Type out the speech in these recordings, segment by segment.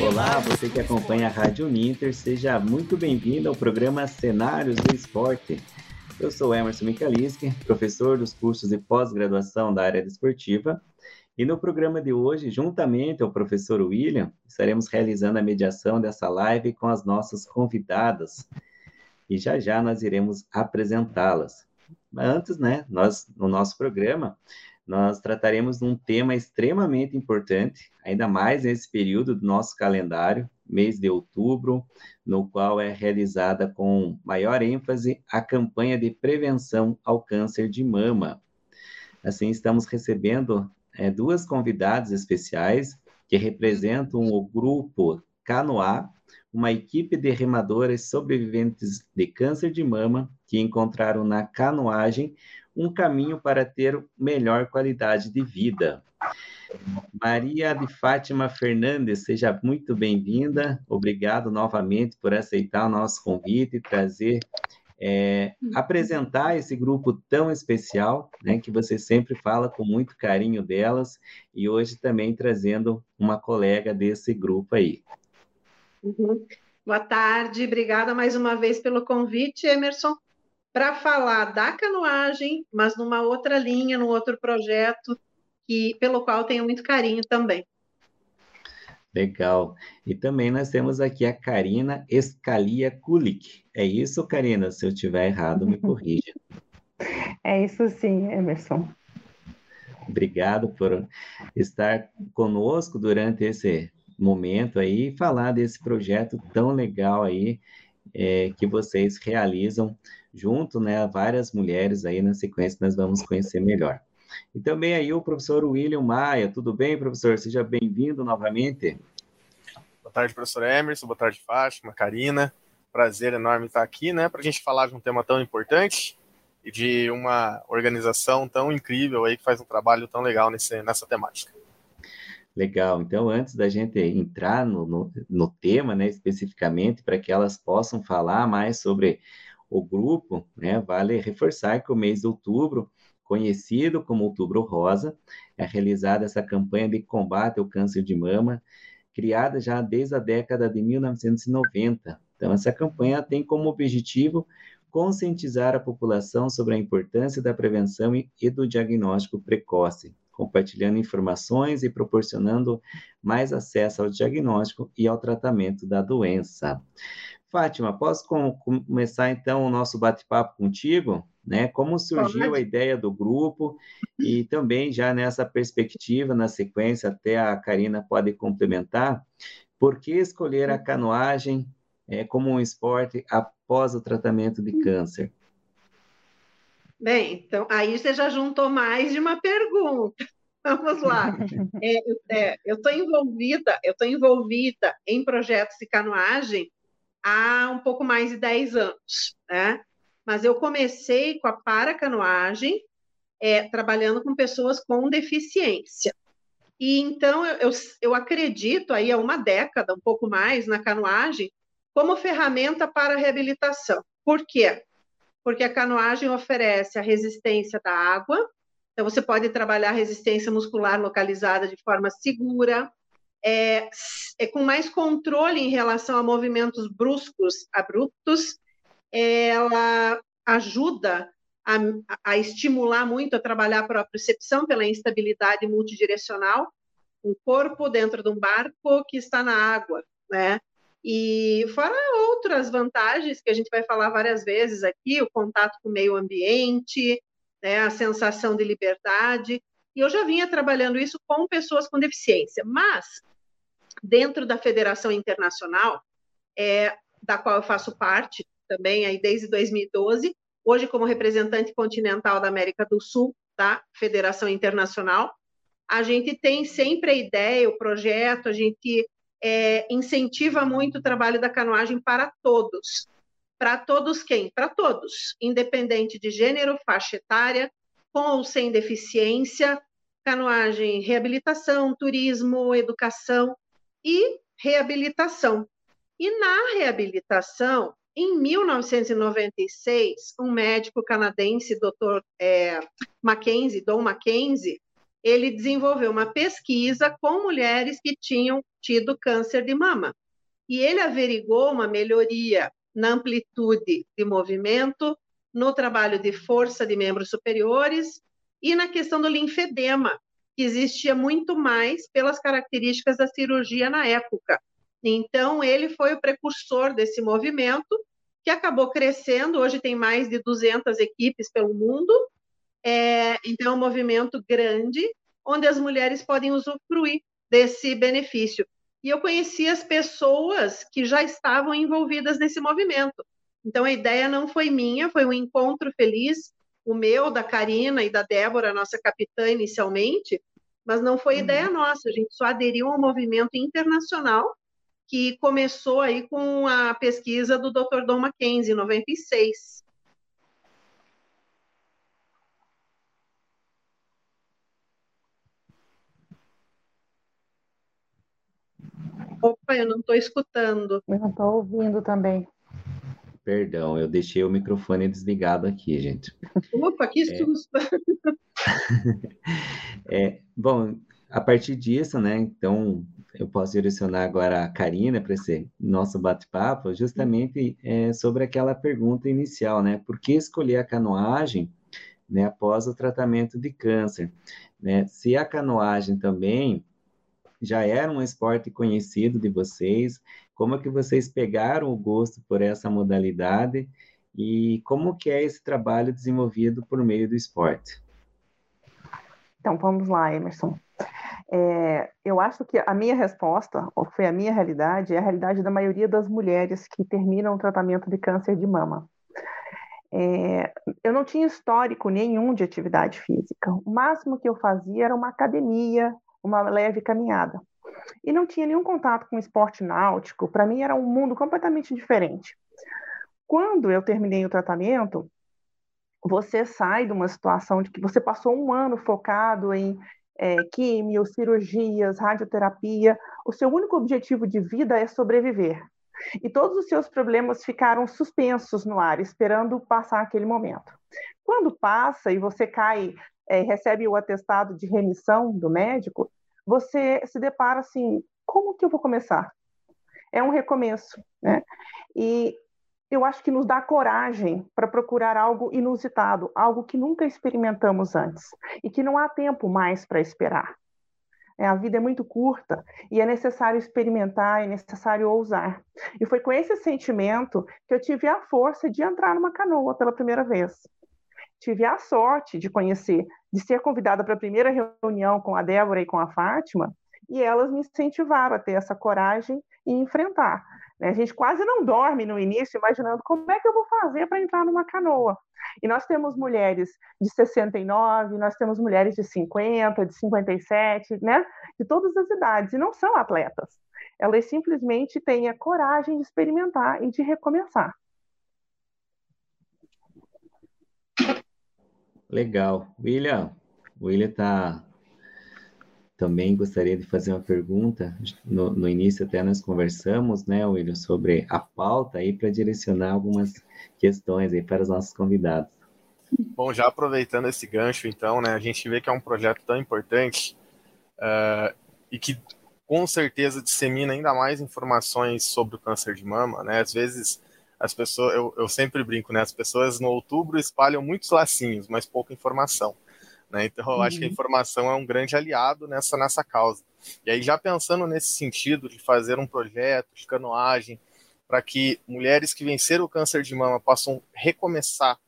Olá, você que acompanha a Rádio Ninter, seja muito bem-vindo ao programa Cenários do Esporte. Eu sou Emerson Mikaliski, professor dos cursos de pós-graduação da área desportiva, e no programa de hoje, juntamente ao professor William, estaremos realizando a mediação dessa live com as nossas convidadas, e já já nós iremos apresentá-las. Mas antes, né, nós, no nosso programa, nós trataremos de um tema extremamente importante, ainda mais nesse período do nosso calendário, mês de outubro, no qual é realizada com maior ênfase a campanha de prevenção ao câncer de mama. Assim, estamos recebendo é, duas convidadas especiais que representam o grupo Canoá, uma equipe de remadoras sobreviventes de câncer de mama que encontraram na canoagem um caminho para ter melhor qualidade de vida. Maria de Fátima Fernandes, seja muito bem-vinda. Obrigado novamente por aceitar o nosso convite e trazer, é, apresentar esse grupo tão especial, né, que você sempre fala com muito carinho delas, e hoje também trazendo uma colega desse grupo aí. Uhum. Boa tarde, obrigada mais uma vez pelo convite, Emerson para falar da canoagem, mas numa outra linha, num outro projeto, que, pelo qual tenho muito carinho também. Legal. E também nós temos aqui a Karina Escalia Kulik. É isso, Karina? Se eu tiver errado, me corrija. É isso sim, Emerson. Obrigado por estar conosco durante esse momento aí e falar desse projeto tão legal aí é, que vocês realizam junto, né, várias mulheres aí na sequência nós vamos conhecer melhor. E também aí o professor William Maia, tudo bem, professor? Seja bem-vindo novamente. Boa tarde, professor Emerson, boa tarde, Fátima, Karina. Prazer enorme estar aqui, né, para a gente falar de um tema tão importante e de uma organização tão incrível aí que faz um trabalho tão legal nesse, nessa temática. Legal. Então, antes da gente entrar no, no, no tema, né, especificamente, para que elas possam falar mais sobre o grupo, né, vale reforçar que o mês de outubro, conhecido como Outubro Rosa, é realizada essa campanha de combate ao câncer de mama, criada já desde a década de 1990. Então, essa campanha tem como objetivo conscientizar a população sobre a importância da prevenção e do diagnóstico precoce, compartilhando informações e proporcionando mais acesso ao diagnóstico e ao tratamento da doença. Fátima, posso com, começar então o nosso bate-papo contigo? Né? Como surgiu a ideia do grupo e também já nessa perspectiva, na sequência, até a Karina pode complementar, por que escolher a canoagem é, como um esporte após o tratamento de câncer? Bem, então aí você já juntou mais de uma pergunta. Vamos lá. É, é, eu estou envolvida, eu estou envolvida em projetos de canoagem há um pouco mais de 10 anos, né? Mas eu comecei com a paracanoagem, é, trabalhando com pessoas com deficiência. E então eu, eu, eu acredito aí há uma década, um pouco mais, na canoagem como ferramenta para a reabilitação. Por quê? Porque a canoagem oferece a resistência da água, então você pode trabalhar a resistência muscular localizada de forma segura, é, é, com mais controle em relação a movimentos bruscos, abruptos, ela ajuda a, a, estimular muito a trabalhar a propriocepção pela instabilidade multidirecional, um corpo dentro de um barco que está na água, né? E fora outras vantagens que a gente vai falar várias vezes aqui, o contato com o meio ambiente, né, a sensação de liberdade. E eu já vinha trabalhando isso com pessoas com deficiência, mas dentro da Federação Internacional, é, da qual eu faço parte também aí desde 2012, hoje como representante continental da América do Sul, da Federação Internacional, a gente tem sempre a ideia, o projeto, a gente é, incentiva muito o trabalho da canoagem para todos. Para todos quem? Para todos, independente de gênero, faixa etária, com ou sem deficiência, canoagem, reabilitação, turismo, educação, e reabilitação. E na reabilitação, em 1996, um médico canadense, Dr. É, Mackenzie, Don Mackenzie, ele desenvolveu uma pesquisa com mulheres que tinham tido câncer de mama. E ele averigou uma melhoria na amplitude de movimento, no trabalho de força de membros superiores e na questão do linfedema, que existia muito mais pelas características da cirurgia na época. Então, ele foi o precursor desse movimento, que acabou crescendo, hoje tem mais de 200 equipes pelo mundo, é, então é um movimento grande, onde as mulheres podem usufruir desse benefício. E eu conheci as pessoas que já estavam envolvidas nesse movimento. Então a ideia não foi minha, foi um encontro feliz, o meu, da Karina e da Débora, nossa capitã inicialmente, mas não foi uhum. ideia nossa, a gente só aderiu ao movimento internacional que começou aí com a pesquisa do Dr. Don Mackenzie, em 96. Opa, eu não estou escutando. Eu não estou ouvindo também. Perdão, eu deixei o microfone desligado aqui, gente. Opa, que é. susto! É, é, bom, a partir disso, né, então, eu posso direcionar agora a Karina para esse nosso bate-papo, justamente é, sobre aquela pergunta inicial, né, por que escolher a canoagem, né, após o tratamento de câncer, né, se a canoagem também já era um esporte conhecido de vocês? Como é que vocês pegaram o gosto por essa modalidade e como que é esse trabalho desenvolvido por meio do esporte? Então, vamos lá, Emerson. É, eu acho que a minha resposta, ou foi a minha realidade, é a realidade da maioria das mulheres que terminam o tratamento de câncer de mama. É, eu não tinha histórico nenhum de atividade física. O máximo que eu fazia era uma academia, uma leve caminhada. E não tinha nenhum contato com esporte náutico, para mim era um mundo completamente diferente. Quando eu terminei o tratamento, você sai de uma situação de que você passou um ano focado em é, químio, cirurgias, radioterapia, o seu único objetivo de vida é sobreviver. E todos os seus problemas ficaram suspensos no ar, esperando passar aquele momento. Quando passa e você cai é, recebe o atestado de remissão do médico, você se depara assim: como que eu vou começar? É um recomeço, né? E eu acho que nos dá coragem para procurar algo inusitado, algo que nunca experimentamos antes e que não há tempo mais para esperar. É, a vida é muito curta e é necessário experimentar, é necessário ousar. E foi com esse sentimento que eu tive a força de entrar numa canoa pela primeira vez tive a sorte de conhecer, de ser convidada para a primeira reunião com a Débora e com a Fátima, e elas me incentivaram a ter essa coragem e enfrentar. Né? A gente quase não dorme no início imaginando como é que eu vou fazer para entrar numa canoa. E nós temos mulheres de 69, nós temos mulheres de 50, de 57, né? de todas as idades, e não são atletas. Elas simplesmente têm a coragem de experimentar e de recomeçar. Legal. William, o William tá também gostaria de fazer uma pergunta. No, no, início até nós conversamos, né, William, sobre a pauta aí para direcionar algumas questões aí para os nossos convidados. Bom, já aproveitando esse gancho, então, né, a gente vê que é um projeto tão importante uh, e que com certeza dissemina ainda mais informações sobre o câncer de mama, né? Às vezes as pessoas, eu, eu sempre brinco, né? As pessoas no outubro espalham muitos lacinhos, mas pouca informação. Né? Então, eu uhum. acho que a uhum. informação é um grande aliado nessa, nessa causa. E aí, já pensando nesse sentido de fazer um projeto de canoagem para que mulheres que venceram o câncer de mama possam recomeçar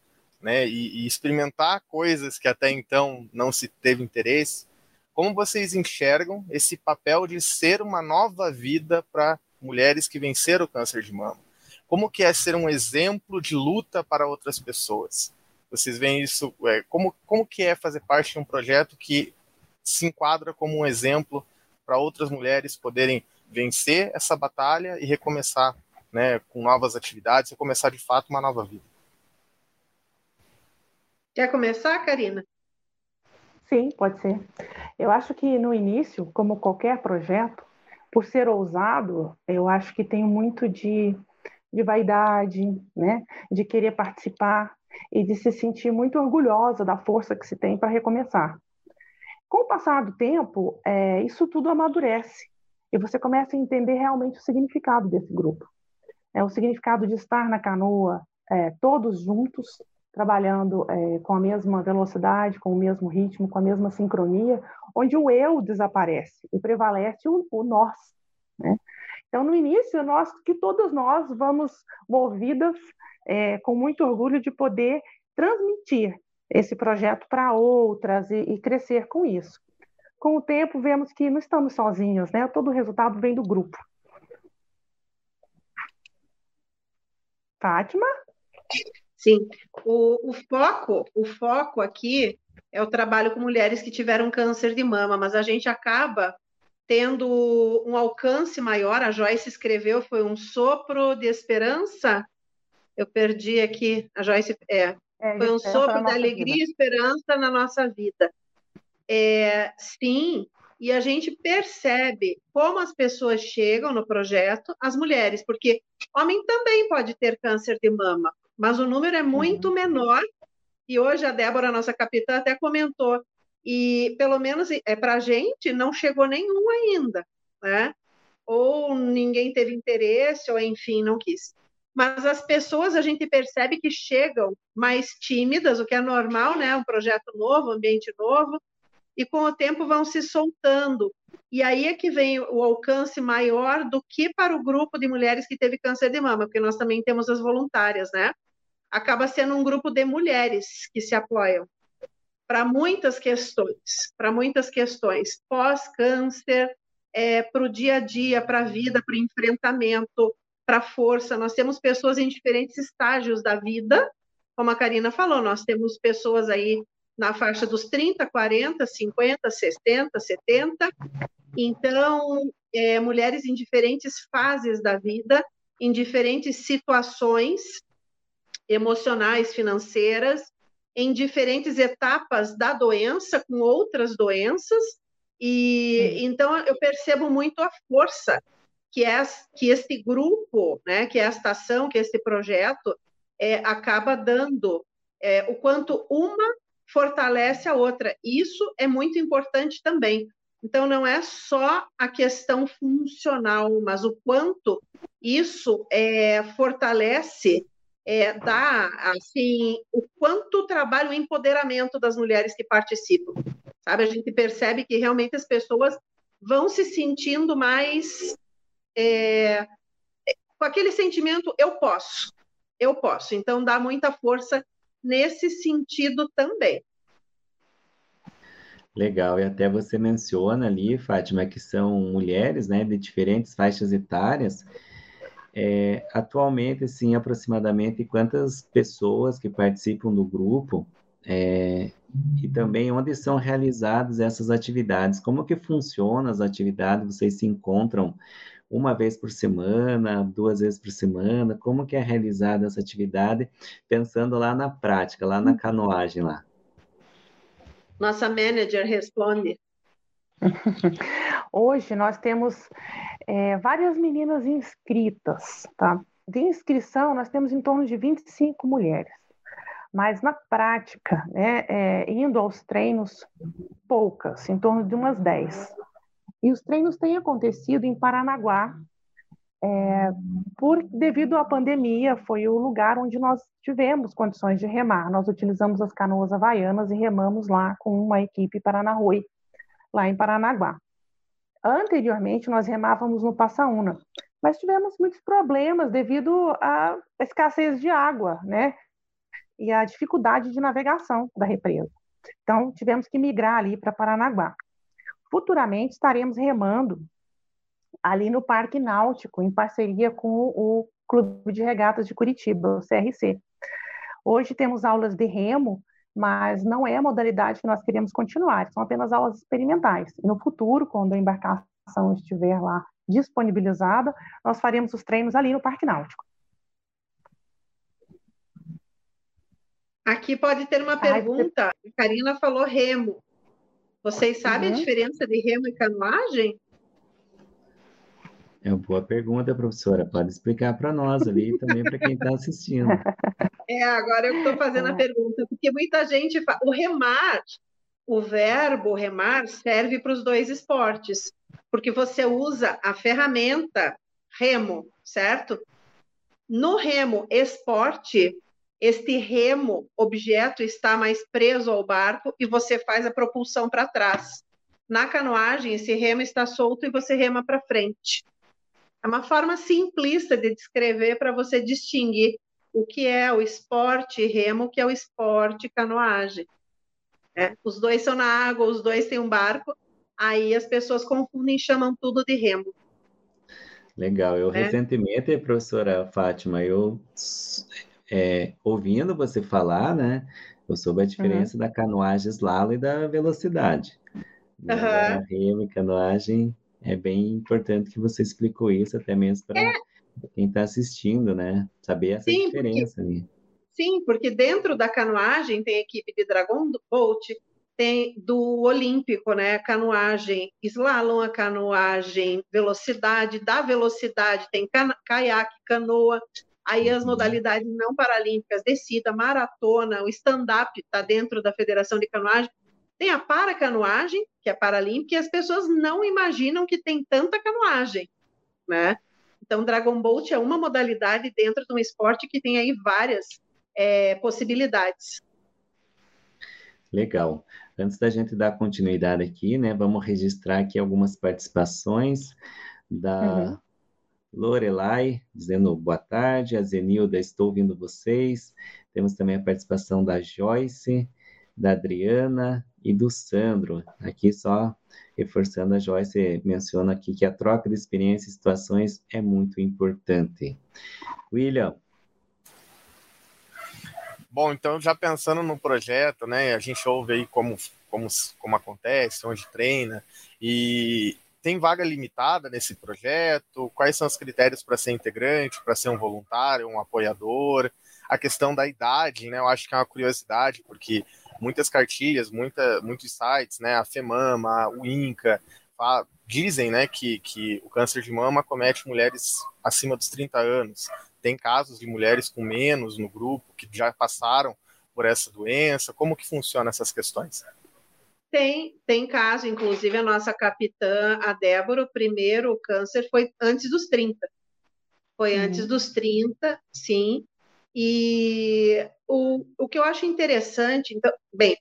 né, e, e, experimentar coisas que até então não se teve interesse, como vocês enxergam esse papel de ser uma nova vida para mulheres que venceram o câncer de mama? Como que é ser um exemplo de luta para outras pessoas? Vocês veem isso, é, como, como que é fazer parte de um projeto que se enquadra como um exemplo para outras mulheres poderem vencer essa batalha e recomeçar né, com novas atividades, recomeçar de fato uma nova vida. Quer começar, Karina? Sim, pode ser. Eu acho que no início, como qualquer projeto, por ser ousado, eu acho que tem muito de de vaidade, né? de querer participar e de se sentir muito orgulhosa da força que se tem para recomeçar. Com o passar do tempo, é, isso tudo amadurece e você começa a entender realmente o significado desse grupo. É o significado de estar na canoa, é, todos juntos, trabalhando é, com a mesma velocidade, com o mesmo ritmo, com a mesma sincronia, onde o eu desaparece e prevalece o, o nós. Né? Então, no início, nós, que todos nós vamos movidas é, com muito orgulho de poder transmitir esse projeto para outras e, e, crescer com isso. Com o tempo, vemos que não estamos sozinhos, né? Todo o resultado vem do grupo. Fátima? Sim, o, o, foco, o foco aqui é o trabalho com mulheres que tiveram câncer de mama, mas a gente acaba tendo um alcance maior. A Joyce escreveu, foi um sopro de esperança. Eu perdi aqui, a Joyce, é, é foi um sopro de alegria vida. e esperança na nossa vida. É, sim, e a gente percebe como as pessoas chegam no projeto, as mulheres, porque homem também pode ter câncer de mama, mas o número é muito uhum. menor. E hoje a Débora, nossa capitã, até comentou. E pelo menos é para a gente não chegou nenhum ainda, né? Ou ninguém teve interesse, ou enfim, não quis. Mas as pessoas a gente percebe que chegam mais tímidas, o que é normal, né? Um projeto novo, ambiente novo, e com o tempo vão se soltando. E aí é que vem o alcance maior do que para o grupo de mulheres que teve câncer de mama, porque nós também temos as voluntárias, né? acaba sendo um grupo de mulheres que se apoiam para muitas questões, para muitas questões pós-câncer, é, para o dia a dia, para a vida, para o enfrentamento, para a força. Nós temos pessoas em diferentes estágios da vida, como a Karina falou, nós temos pessoas aí na faixa dos 30, 40, 50, 60, 70. Então, é, mulheres em diferentes fases da vida, em diferentes situações, emocionais, financeiras, em diferentes etapas da doença, com outras doenças, e Sim. então eu percebo muito a força que, é, que este grupo, né, que é esta ação, que este projeto, é, acaba dando, é, o quanto uma fortalece a outra. Isso é muito importante também. Então, não é só a questão funcional, mas o quanto isso é, fortalece é, dá assim o quanto trabalha o empoderamento das mulheres que participam. Sabe, a gente percebe que realmente as pessoas vão se sentindo mais é, com aquele sentimento eu posso, eu posso. Então dá muita força nesse sentido também. Legal, e até você menciona ali, Fátima, que são mulheres, né, de diferentes faixas etárias, é, atualmente, assim, aproximadamente quantas pessoas que participam do grupo é, e também onde são realizadas essas atividades? Como que funcionam as atividades? Vocês se encontram uma vez por semana, duas vezes por semana? Como que é realizada essa atividade? Pensando lá na prática, lá na canoagem lá. Nossa manager responde. Hoje nós temos é, várias meninas inscritas, tá? De inscrição, nós temos em torno de 25 mulheres. Mas na prática, né, é, indo aos treinos, poucas, em torno de umas 10. E os treinos têm acontecido em Paranaguá, é, por, devido à pandemia, foi o lugar onde nós tivemos condições de remar. Nós utilizamos as canoas havaianas e remamos lá com uma equipe Paranarui, lá em Paranaguá. Anteriormente, nós remávamos no Passaúna, mas tivemos muitos problemas devido à escassez de água, né? E à dificuldade de navegação da represa. Então, tivemos que migrar ali para Paranaguá. Futuramente estaremos remando ali no Parque Náutico, em parceria com o Clube de Regatas de Curitiba, o CRC. Hoje temos aulas de remo mas não é a modalidade que nós queremos continuar, são apenas aulas experimentais. no futuro, quando a embarcação estiver lá disponibilizada, nós faremos os treinos ali no Parque Náutico. Aqui pode ter uma pergunta. A Karina falou remo. Vocês sabem uhum. a diferença de remo e canoagem? É uma boa pergunta, professora. Pode explicar para nós ali e também para quem está assistindo. É, agora eu estou fazendo a é. pergunta, porque muita gente fala, o remar, o verbo remar serve para os dois esportes, porque você usa a ferramenta remo, certo? No remo esporte, este remo objeto está mais preso ao barco e você faz a propulsão para trás. Na canoagem, esse remo está solto e você rema para frente. É uma forma simplista de descrever para você distinguir o que é o esporte remo, o que é o esporte canoagem. É, os dois são na água, os dois têm um barco, aí as pessoas confundem e chamam tudo de remo. Legal. Eu é. recentemente, professora Fátima, eu é, ouvindo você falar, né, eu soube a diferença uhum. da canoagem slalom e da velocidade. Uhum. Remo e canoagem é bem importante que você explicou isso, até mesmo para é. quem está assistindo, né, saber essa Sim, diferença porque... ali. Sim, porque dentro da canoagem tem a equipe de Dragon Boat, tem do Olímpico, né? Canoagem slalom, a canoagem velocidade, da velocidade tem caiaque, canoa, aí as uhum. modalidades não paralímpicas, descida, maratona, o stand-up está dentro da Federação de Canoagem, tem a paracanoagem, que é paralímpica, e as pessoas não imaginam que tem tanta canoagem, né? Então, Dragon Boat é uma modalidade dentro de um esporte que tem aí várias é, possibilidades. Legal. Antes da gente dar continuidade aqui, né, vamos registrar aqui algumas participações da uhum. Lorelai, dizendo boa tarde, a Zenilda, estou ouvindo vocês. Temos também a participação da Joyce, da Adriana e do Sandro. Aqui só reforçando, a Joyce menciona aqui que a troca de experiências e situações é muito importante. William, Bom, então já pensando no projeto, né, a gente ouve aí como, como, como acontece, onde treina, e tem vaga limitada nesse projeto? Quais são os critérios para ser integrante, para ser um voluntário, um apoiador? A questão da idade, né, eu acho que é uma curiosidade, porque muitas cartilhas, muita, muitos sites, né, a FEMAMA, o INCA, dizem né, que, que o câncer de mama comete mulheres acima dos 30 anos tem casos de mulheres com menos no grupo que já passaram por essa doença? Como que funciona essas questões? Tem, tem caso, inclusive a nossa capitã, a Débora, o primeiro câncer foi antes dos 30. Foi uhum. antes dos 30, sim. E o, o que eu acho interessante, então, bem,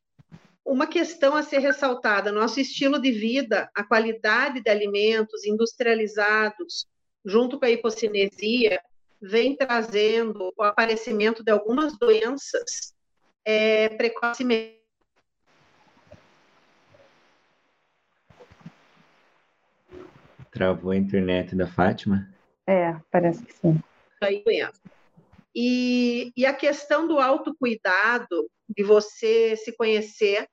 uma questão a ser ressaltada: nosso estilo de vida, a qualidade de alimentos industrializados, junto com a hipocinesia, vem trazendo o aparecimento de algumas doenças é, precocemente. Travou a internet da Fátima? É, parece que sim. E, e a questão do autocuidado, de você se conhecer,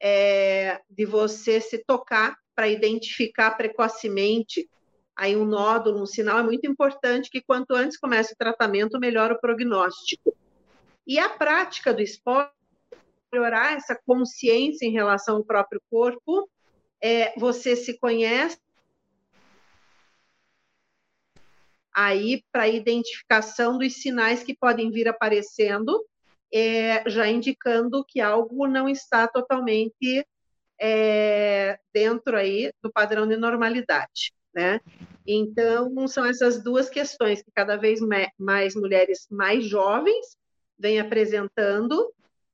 é, de você se tocar para identificar precocemente aí um nódulo, um sinal, é muito importante que quanto antes comece o tratamento, melhor o prognóstico. E a prática do esporte, melhorar essa consciência em relação ao próprio corpo, é, você se conhece aí para identificação dos sinais que podem vir aparecendo, é, já indicando que algo não está totalmente é, dentro aí do padrão de normalidade, né? Então, são essas duas questões que cada vez mais mulheres mais jovens vêm apresentando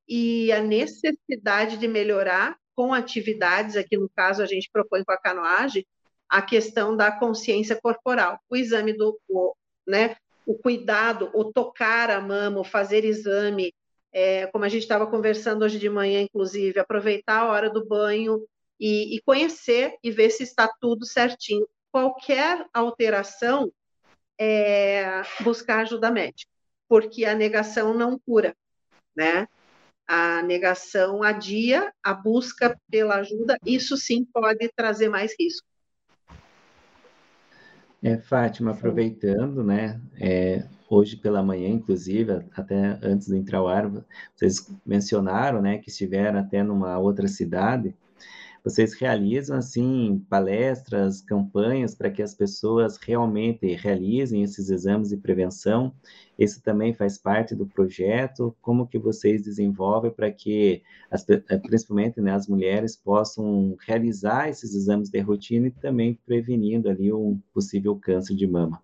e a necessidade de melhorar com atividades, aqui no caso a gente propõe com a canoagem, a questão da consciência corporal, o exame do, o, né, o cuidado, o tocar a mama, o fazer exame, é, como a gente estava conversando hoje de manhã, inclusive, aproveitar a hora do banho e, e conhecer e ver se está tudo certinho qualquer alteração, é, buscar ajuda médica, porque a negação não cura, né? A negação adia, a busca pela ajuda, isso sim pode trazer mais risco. É, Fátima, aproveitando, né? É, hoje pela manhã, inclusive, até antes de entrar ao ar, vocês mencionaram, né, que estiveram até numa outra cidade vocês realizam assim palestras, campanhas para que as pessoas realmente realizem esses exames de prevenção? Isso também faz parte do projeto? Como que vocês desenvolvem para que, as, eh, principalmente né, as mulheres, possam realizar esses exames de rotina e também prevenindo ali um possível câncer de mama?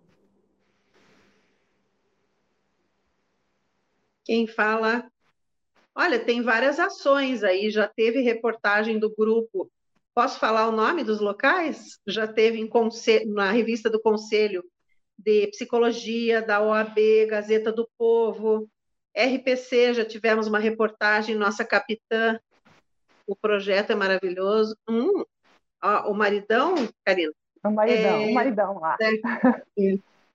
Quem fala Olha, tem várias ações aí, já teve reportagem do grupo. Posso falar o nome dos locais? Já teve na revista do Conselho de Psicologia, da OAB, Gazeta do Povo, RPC, já tivemos uma reportagem, nossa capitã. O projeto é maravilhoso. Hum, ó, o maridão, Karina? O maridão, é, o maridão lá. É,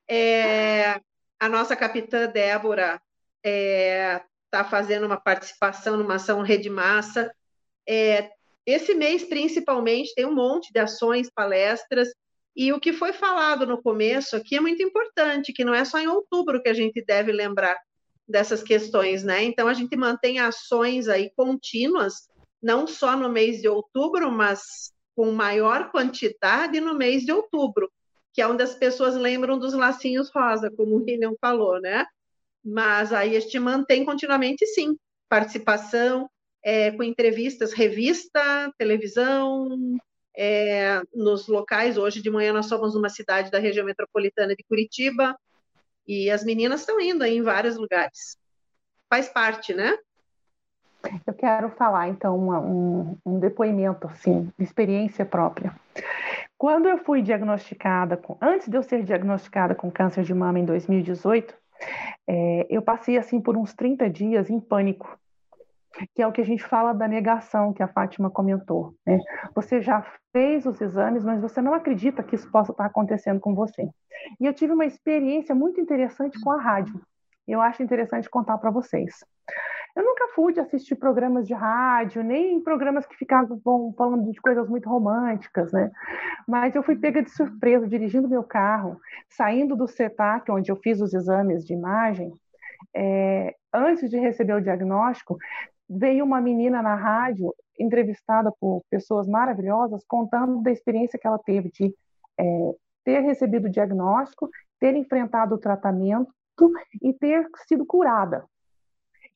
é, a nossa capitã Débora é, está fazendo uma participação numa ação Rede Massa. É, esse mês, principalmente, tem um monte de ações, palestras, e o que foi falado no começo aqui é muito importante, que não é só em outubro que a gente deve lembrar dessas questões, né? Então, a gente mantém ações aí contínuas, não só no mês de outubro, mas com maior quantidade no mês de outubro, que é onde as pessoas lembram dos lacinhos rosa, como o William falou, né? Mas aí a gente mantém continuamente, sim, participação é, com entrevistas, revista, televisão, é, nos locais. Hoje de manhã nós somos numa cidade da região metropolitana de Curitiba e as meninas estão indo em vários lugares. Faz parte, né? Eu quero falar, então, um, um depoimento, assim, de experiência própria. Quando eu fui diagnosticada, com, antes de eu ser diagnosticada com câncer de mama em 2018, é, eu passei assim por uns 30 dias em pânico, que é o que a gente fala da negação que a Fátima comentou. Né? Você já fez os exames, mas você não acredita que isso possa estar acontecendo com você. E eu tive uma experiência muito interessante com a rádio. Eu acho interessante contar para vocês. Eu nunca fui de assistir programas de rádio, nem programas que ficavam falando de coisas muito românticas, né? Mas eu fui pega de surpresa dirigindo meu carro, saindo do CETAC, onde eu fiz os exames de imagem. É, antes de receber o diagnóstico, veio uma menina na rádio, entrevistada por pessoas maravilhosas, contando da experiência que ela teve de é, ter recebido o diagnóstico, ter enfrentado o tratamento e ter sido curada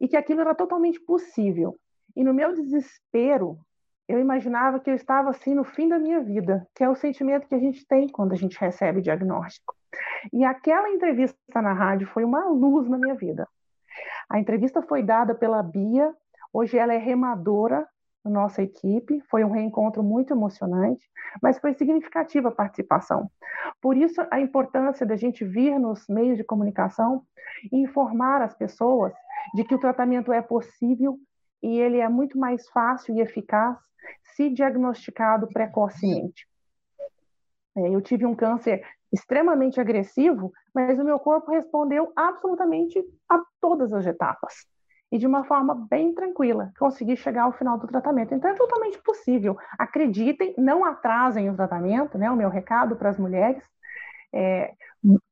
e que aquilo era totalmente possível. E no meu desespero, eu imaginava que eu estava assim no fim da minha vida, que é o sentimento que a gente tem quando a gente recebe diagnóstico. E aquela entrevista na rádio foi uma luz na minha vida. A entrevista foi dada pela Bia, hoje ela é remadora nossa equipe, foi um reencontro muito emocionante, mas foi significativa a participação. Por isso, a importância da gente vir nos meios de comunicação e informar as pessoas de que o tratamento é possível e ele é muito mais fácil e eficaz se diagnosticado precocemente. É, eu tive um câncer extremamente agressivo, mas o meu corpo respondeu absolutamente a todas as etapas. E de uma forma bem tranquila, consegui chegar ao final do tratamento. Então é totalmente possível. Acreditem, não atrasem o tratamento, né? O meu recado para as mulheres. É,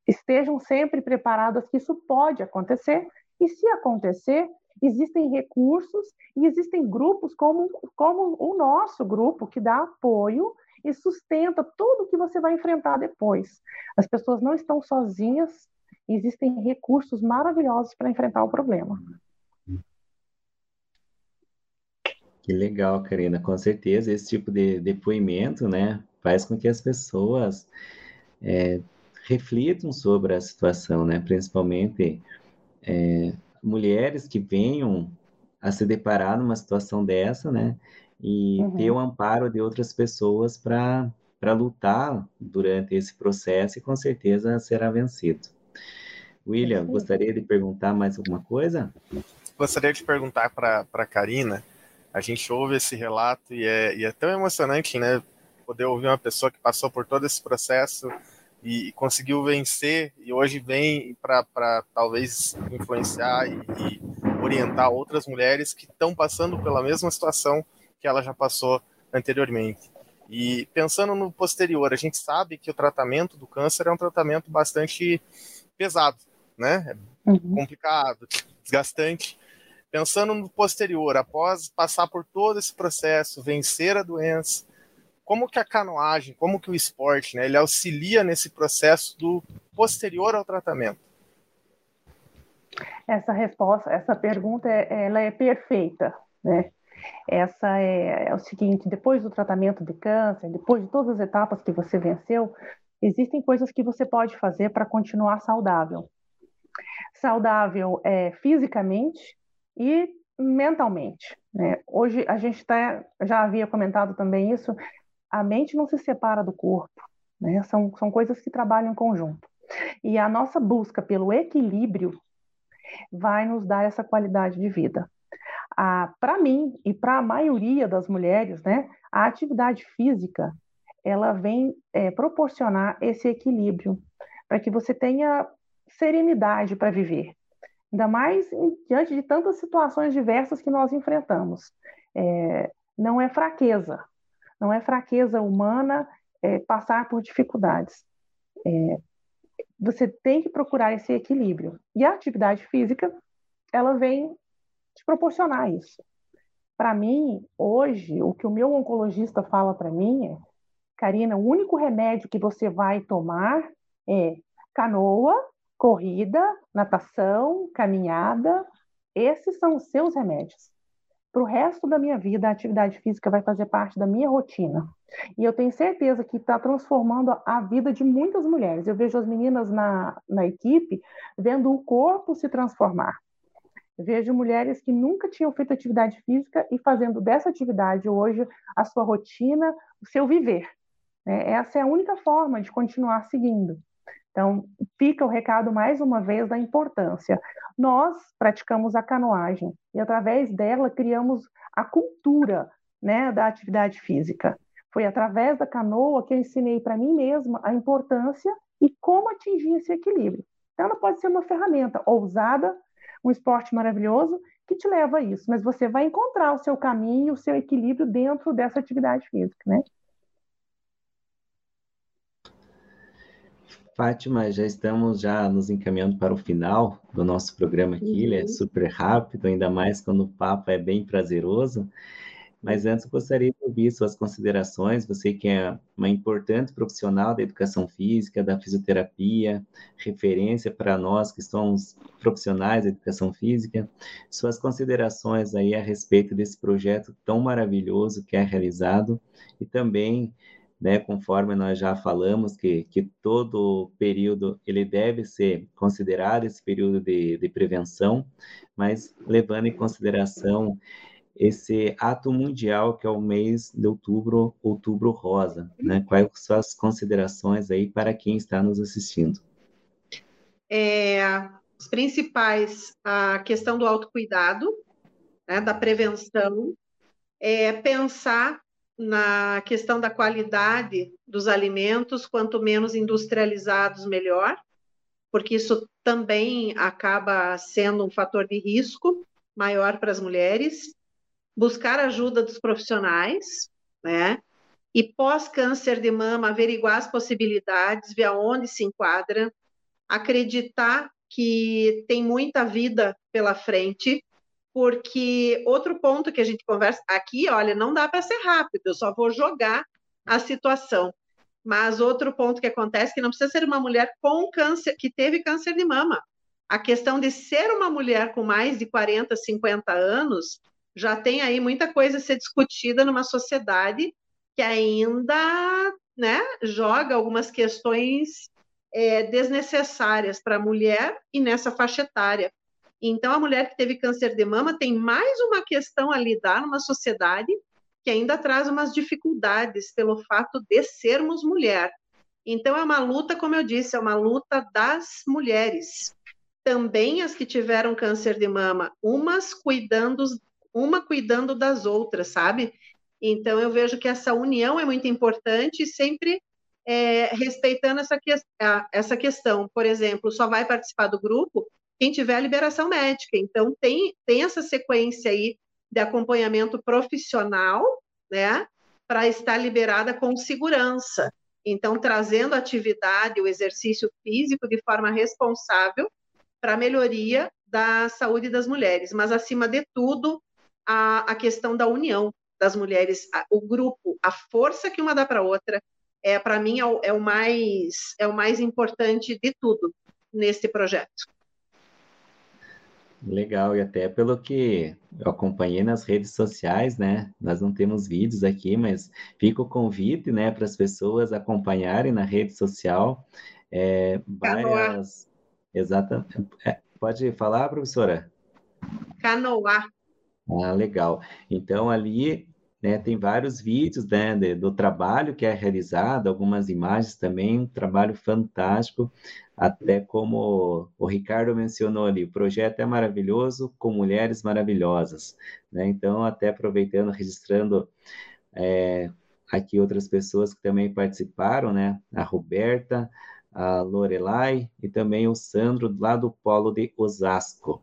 estejam sempre preparadas que isso pode acontecer, e se acontecer, existem recursos e existem grupos como, como o nosso grupo, que dá apoio e sustenta tudo que você vai enfrentar depois. As pessoas não estão sozinhas, existem recursos maravilhosos para enfrentar o problema. Que legal, Karina. Com certeza, esse tipo de depoimento, né, faz com que as pessoas é, reflitam sobre a situação, né, principalmente é, mulheres que venham a se deparar numa situação dessa, né? E uhum. ter o amparo de outras pessoas para lutar durante esse processo e com certeza será vencido. William, gostaria de perguntar mais alguma coisa? Gostaria de perguntar para a Karina. A gente ouve esse relato e é, e é tão emocionante, né? Poder ouvir uma pessoa que passou por todo esse processo e, e conseguiu vencer e hoje vem para talvez influenciar e, e, orientar outras mulheres que estão passando pela mesma situação que ela já passou anteriormente. E pensando no posterior, a gente sabe que o tratamento do câncer é um tratamento bastante pesado, né? É uhum. complicado, desgastante. Pensando no posterior, após passar por todo esse processo, vencer a doença, como que a canoagem, como que o esporte, né, ele auxilia nesse processo do posterior ao tratamento? Essa resposta, essa pergunta, é, ela é perfeita, né? Essa é, é o seguinte: depois do tratamento de câncer, depois de todas as etapas que você venceu, existem coisas que você pode fazer para continuar saudável. Saudável é, fisicamente e mentalmente. Né? Hoje a gente tá, já havia comentado também isso, a mente não se separa do corpo, né? são, são coisas que trabalham em conjunto. E a nossa busca pelo equilíbrio vai nos dar essa qualidade de vida. Para mim e para a maioria das mulheres, né, a atividade física ela vem é, proporcionar esse equilíbrio para que você tenha serenidade para viver. Ainda mais em, diante de tantas situações diversas que nós enfrentamos. É, não é fraqueza, não é fraqueza humana é, passar por dificuldades. É, você tem que procurar esse equilíbrio. E a atividade física, ela vem te proporcionar isso. Para mim, hoje, o que o meu oncologista fala para mim é Karina, o único remédio que você vai tomar é canoa, corrida, natação, caminhada. Esses são os seus remédios. Para o resto da minha vida, a atividade física vai fazer parte da minha rotina. E eu tenho certeza que está transformando a vida de muitas mulheres. Eu vejo as meninas na, na equipe vendo o corpo se transformar. Vejo mulheres que nunca tinham feito atividade física e fazendo dessa atividade hoje a sua rotina, o seu viver. Né? Essa é a única forma de continuar seguindo. Então, fica o recado mais uma vez da importância. Nós praticamos a canoagem e, através dela, criamos a cultura né, da atividade física. Foi através da canoa que eu ensinei para mim mesma a importância e como atingir esse equilíbrio. Então, ela pode ser uma ferramenta ousada, um esporte maravilhoso que te leva a isso, mas você vai encontrar o seu caminho, o seu equilíbrio dentro dessa atividade física, né? Fátima, já estamos já nos encaminhando para o final do nosso programa aqui, uhum. ele é uhum. super rápido, ainda mais quando o papo é bem prazeroso. Mas antes gostaria de ouvir suas considerações, você que é uma importante profissional da educação física, da fisioterapia, referência para nós que somos profissionais da educação física, suas considerações aí a respeito desse projeto tão maravilhoso que é realizado e também né, conforme nós já falamos, que, que todo período ele deve ser considerado esse período de, de prevenção, mas levando em consideração esse ato mundial que é o mês de outubro, outubro rosa, né? Quais são as considerações aí para quem está nos assistindo? É, os principais, a questão do autocuidado, né, da prevenção, é pensar na questão da qualidade dos alimentos, quanto menos industrializados, melhor, porque isso também acaba sendo um fator de risco maior para as mulheres. Buscar ajuda dos profissionais, né? E pós-câncer de mama, averiguar as possibilidades, ver aonde se enquadra, acreditar que tem muita vida pela frente, porque outro ponto que a gente conversa aqui, olha, não dá para ser rápido, eu só vou jogar a situação. Mas outro ponto que acontece é que não precisa ser uma mulher com câncer, que teve câncer de mama. A questão de ser uma mulher com mais de 40, 50 anos, já tem aí muita coisa a ser discutida numa sociedade que ainda né, joga algumas questões é, desnecessárias para a mulher e nessa faixa etária. Então, a mulher que teve câncer de mama tem mais uma questão a lidar numa sociedade que ainda traz umas dificuldades pelo fato de sermos mulher. Então, é uma luta, como eu disse, é uma luta das mulheres. Também as que tiveram câncer de mama, umas cuidando, uma cuidando das outras, sabe? Então, eu vejo que essa união é muito importante e sempre é, respeitando essa, que, essa questão. Por exemplo, só vai participar do grupo quem tiver a liberação médica. Então, tem, tem essa sequência aí de acompanhamento profissional, né, para estar liberada com segurança. Então, trazendo a atividade, o exercício físico de forma responsável para a melhoria da saúde das mulheres, mas, acima de tudo, a, a questão da união, das mulheres, o grupo, a força que uma dá para outra, é para mim é o, é o, mais é o mais importante de tudo nesse projeto. Legal, e até pelo que eu acompanhei nas redes sociais, né? Nós não temos vídeos aqui, mas fica o convite, né, para as pessoas acompanharem na rede social é, várias. Exatamente. É, pode falar, professora? Canoá. Ah, legal. Então, ali né, tem vários vídeos né, de, do trabalho que é realizado, algumas imagens também, um trabalho fantástico, até como o Ricardo mencionou ali, o projeto é maravilhoso com mulheres maravilhosas. Né? Então, até aproveitando, registrando é, aqui outras pessoas que também participaram, né? a Roberta, a Lorelai e também o Sandro, lá do Polo de Osasco.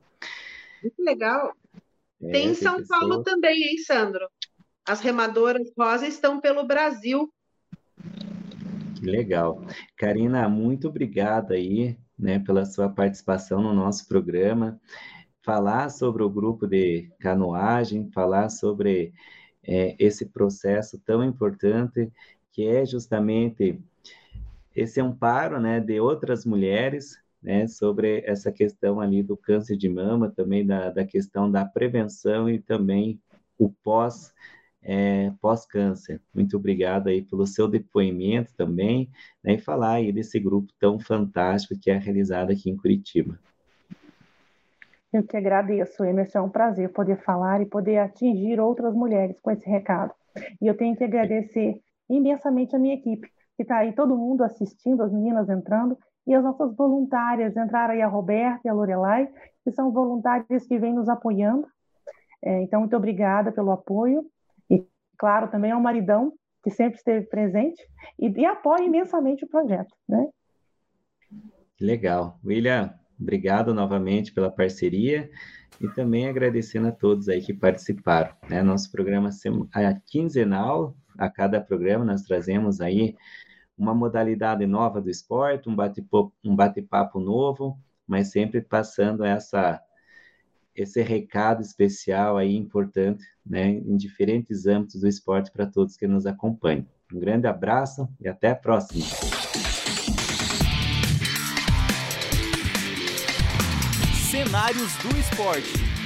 Muito legal. É, tem em São Paulo também, hein, Sandro? As remadoras rosa estão pelo Brasil. Que legal. Karina, muito obrigada aí, né, pela sua participação no nosso programa. Falar sobre o grupo de canoagem, falar sobre é, esse processo tão importante que é justamente esse amparo, né, de outras mulheres, né, sobre essa questão ali do câncer de mama, também da, da questão da prevenção e também o pós é, pós-câncer. Muito obrigado aí pelo seu depoimento também, né, e falar aí desse grupo tão fantástico que é realizado aqui em Curitiba. Eu que agradeço, Emerson, é um prazer poder falar e poder atingir outras mulheres com esse recado. E eu tenho que agradecer imensamente a minha equipe, que está aí todo mundo assistindo, as meninas entrando, e as nossas voluntárias, entraram aí a Roberta e a Lorelai, que são voluntárias que vêm nos apoiando. É, então, muito obrigada pelo apoio claro, também ao maridão, que sempre esteve presente e, e apoia imensamente o projeto, né? Legal. William, obrigado novamente pela parceria e também agradecendo a todos aí que participaram. Né? Nosso programa é quinzenal, a cada programa nós trazemos aí uma modalidade nova do esporte, um bate-papo um bate novo, mas sempre passando essa esse recado especial aí importante, né, em diferentes âmbitos do esporte para todos que nos acompanham. Um grande abraço e até a próxima. Cenários do esporte.